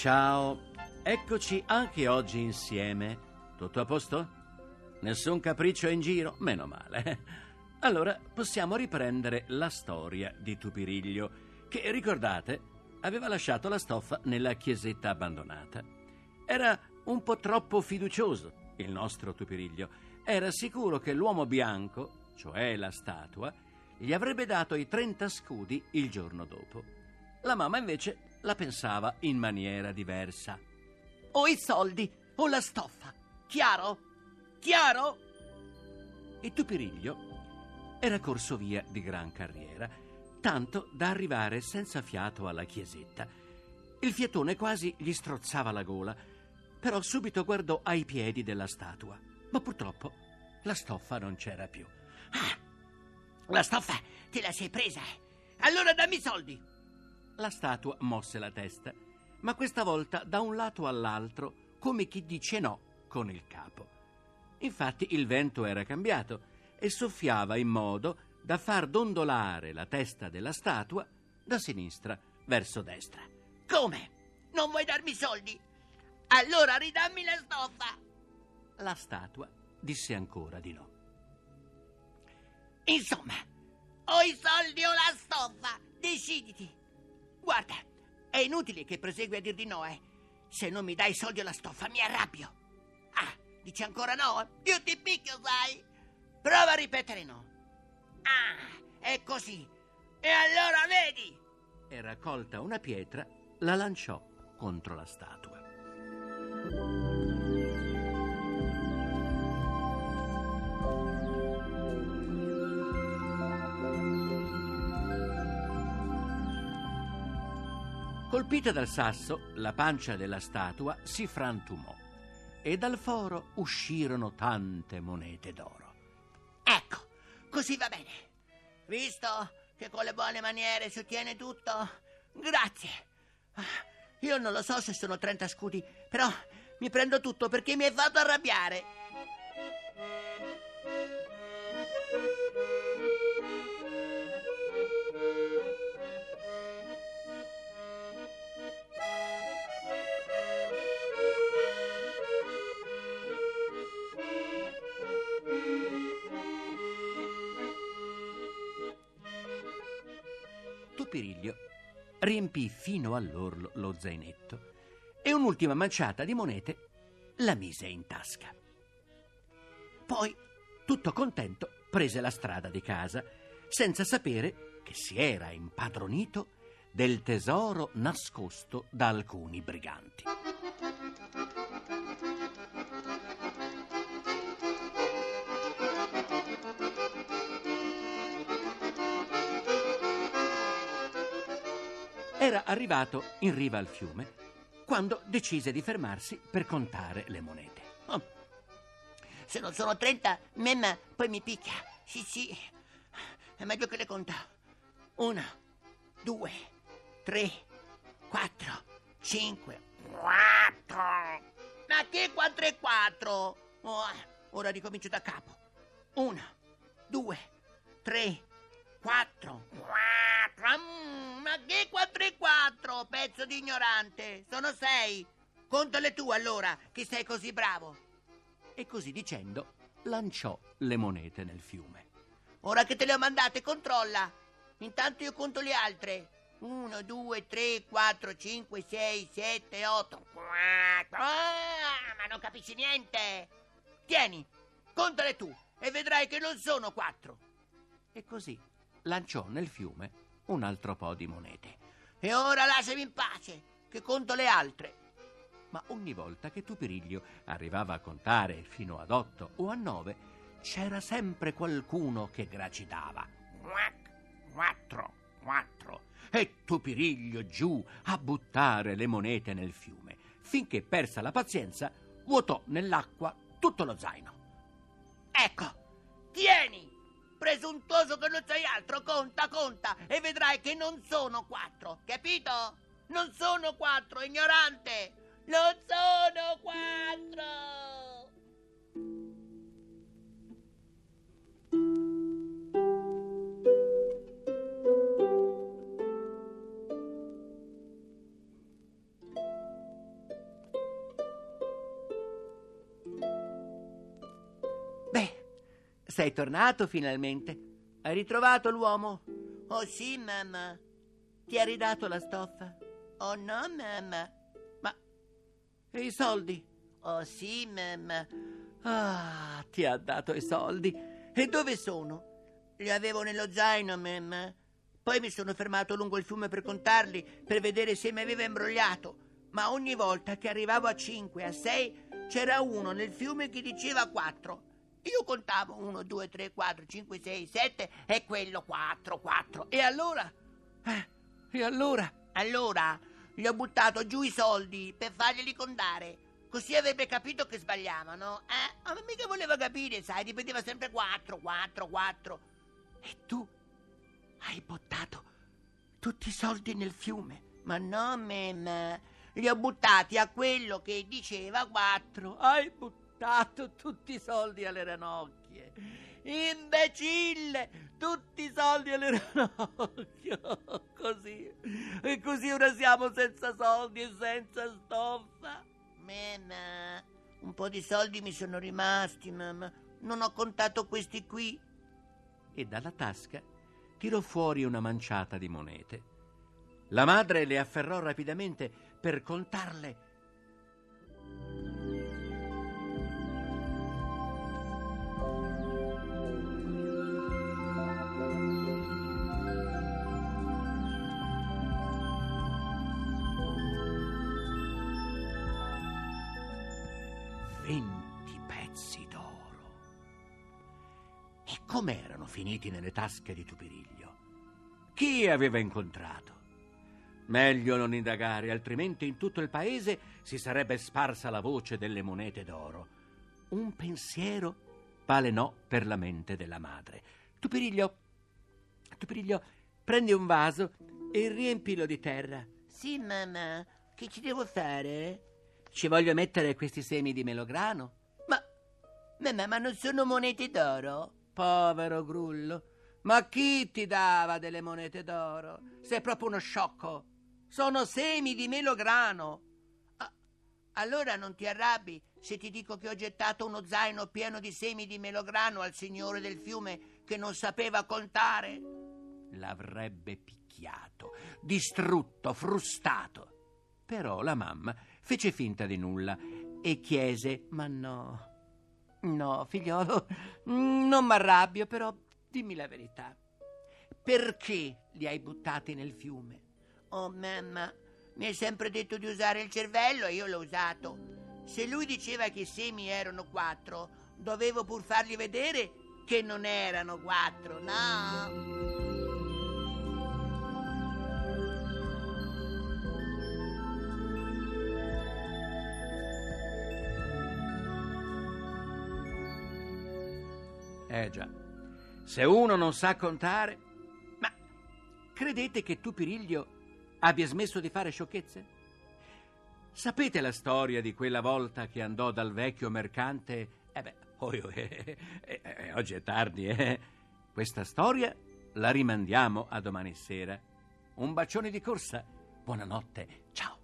Ciao, eccoci anche oggi insieme. Tutto a posto? Nessun capriccio in giro? Meno male. Allora possiamo riprendere la storia di Tupiriglio, che ricordate aveva lasciato la stoffa nella chiesetta abbandonata. Era un po' troppo fiducioso, il nostro Tupiriglio. Era sicuro che l'uomo bianco, cioè la statua, gli avrebbe dato i 30 scudi il giorno dopo. La mamma invece la pensava in maniera diversa. O i soldi o la stoffa. Chiaro? Chiaro? E Tupiriglio era corso via di gran carriera, tanto da arrivare senza fiato alla chiesetta. Il fiatone quasi gli strozzava la gola, però subito guardò ai piedi della statua. Ma purtroppo la stoffa non c'era più. Ah, la stoffa te la sei presa. Allora dammi i soldi. La statua mosse la testa, ma questa volta da un lato all'altro, come chi dice no con il capo. Infatti il vento era cambiato e soffiava in modo da far dondolare la testa della statua da sinistra verso destra. Come? Non vuoi darmi i soldi? Allora ridammi la stoffa. La statua disse ancora di no. Insomma, o i soldi o la stoffa. Deciditi. Guarda, è inutile che prosegui a dir di no, eh. Se non mi dai i soldi o la stoffa, mi arrabbio. Ah, dici ancora no? Io ti picchio, sai? Prova a ripetere no. Ah, è così. E allora vedi? E raccolta una pietra, la lanciò contro la statua. Colpita dal sasso, la pancia della statua si frantumò e dal foro uscirono tante monete d'oro. Ecco, così va bene. Visto che con le buone maniere si ottiene tutto? Grazie. Ah, io non lo so se sono 30 scudi, però mi prendo tutto perché mi hai fatto arrabbiare. Tupiriglio riempì fino all'orlo lo zainetto e un'ultima manciata di monete la mise in tasca. Poi, tutto contento, prese la strada di casa, senza sapere che si era impadronito del tesoro nascosto da alcuni briganti. Era arrivato in riva al fiume quando decise di fermarsi per contare le monete. Oh. Se non sono 30, Memma poi mi picchia. Sì, sì. È meglio che le conta. Una, due, tre, quattro, cinque, quattro. Ma che quattro e quattro? Oh, ora ricomincio da capo. Una, due, tre, quattro, quattro. Mm, ma che quattro e quattro, pezzo di ignorante? Sono sei. Contale tu allora, che sei così bravo. E così dicendo, lanciò le monete nel fiume. Ora che te le ho mandate, controlla. Intanto io conto le altre. Uno, due, tre, quattro, cinque, sei, sette, otto. Quattro. Ah, ma non capisci niente. Tieni, contale tu e vedrai che non sono quattro. E così lanciò nel fiume un altro po' di monete. E ora lasciami in pace, che conto le altre. Ma ogni volta che Tupiriglio arrivava a contare fino ad otto o a nove, c'era sempre qualcuno che gracidava. Quattro, quattro. E Tupiriglio giù a buttare le monete nel fiume, finché persa la pazienza, vuotò nell'acqua tutto lo zaino. Ecco, tieni! Presuntuoso che non sei altro, conta, conta, e vedrai che non sono quattro, capito? Non sono quattro, ignorante! Non sono quattro! Sei tornato finalmente. Hai ritrovato l'uomo? Oh sì, mamma. Ti ha ridato la stoffa? Oh no, mamma. Ma e i soldi? Oh sì, mamma. Ah, ti ha dato i soldi. E dove sono? Li avevo nello zaino, mamma. Poi mi sono fermato lungo il fiume per contarli, per vedere se mi aveva imbrogliato. Ma ogni volta che arrivavo a cinque, a sei, c'era uno nel fiume che diceva quattro. Io contavo uno, due, tre, quattro, cinque, sei, sette e quello quattro, quattro. E allora? Eh, e allora? Allora gli ho buttato giù i soldi per farglieli contare. Così avrebbe capito che sbagliavano. Eh? Ma mica voleva capire, sai, ripeteva sempre quattro, quattro, quattro. E tu hai buttato tutti i soldi nel fiume? Ma no, mem. Li ho buttati a quello che diceva quattro. Hai buttato tutti i soldi alle ranocchie. Imbecille! Tutti i soldi alle ranocchie. Così. E così ora siamo senza soldi e senza stoffa. Mamma, un po' di soldi mi sono rimasti, mamma. Non ho contato questi qui. E dalla tasca tirò fuori una manciata di monete. La madre le afferrò rapidamente per contarle. Com'erano finiti nelle tasche di Tupiriglio? Chi aveva incontrato? Meglio non indagare, altrimenti in tutto il paese si sarebbe sparsa la voce delle monete d'oro. Un pensiero balenò per la mente della madre. Tupiriglio, Tupiriglio, prendi un vaso e riempilo di terra. Sì, mamma. Che ci devo fare? Ci voglio mettere questi semi di melograno. Ma, mamma, ma non sono monete d'oro? Povero grullo. Ma chi ti dava delle monete d'oro? Sei proprio uno sciocco. Sono semi di melograno. Ah, allora non ti arrabbi se ti dico che ho gettato uno zaino pieno di semi di melograno al signore del fiume che non sapeva contare. L'avrebbe picchiato, distrutto, frustato. Però la mamma fece finta di nulla e chiese: Ma no, no, figliolo, non mi arrabbio, però dimmi la verità. Perché li hai buttati nel fiume? Oh, mamma, mi hai sempre detto di usare il cervello e io l'ho usato. Se lui diceva che i semi erano quattro, dovevo pur fargli vedere che non erano quattro, no? Eh già, se uno non sa contare... Ma credete che tu, Piriglio, abbia smesso di fare sciocchezze? Sapete la storia di quella volta che andò dal vecchio mercante? Eh beh, oh, eh, eh, eh, oggi è tardi, eh. Questa storia la rimandiamo a domani sera. Un bacione di corsa. Buonanotte. Ciao.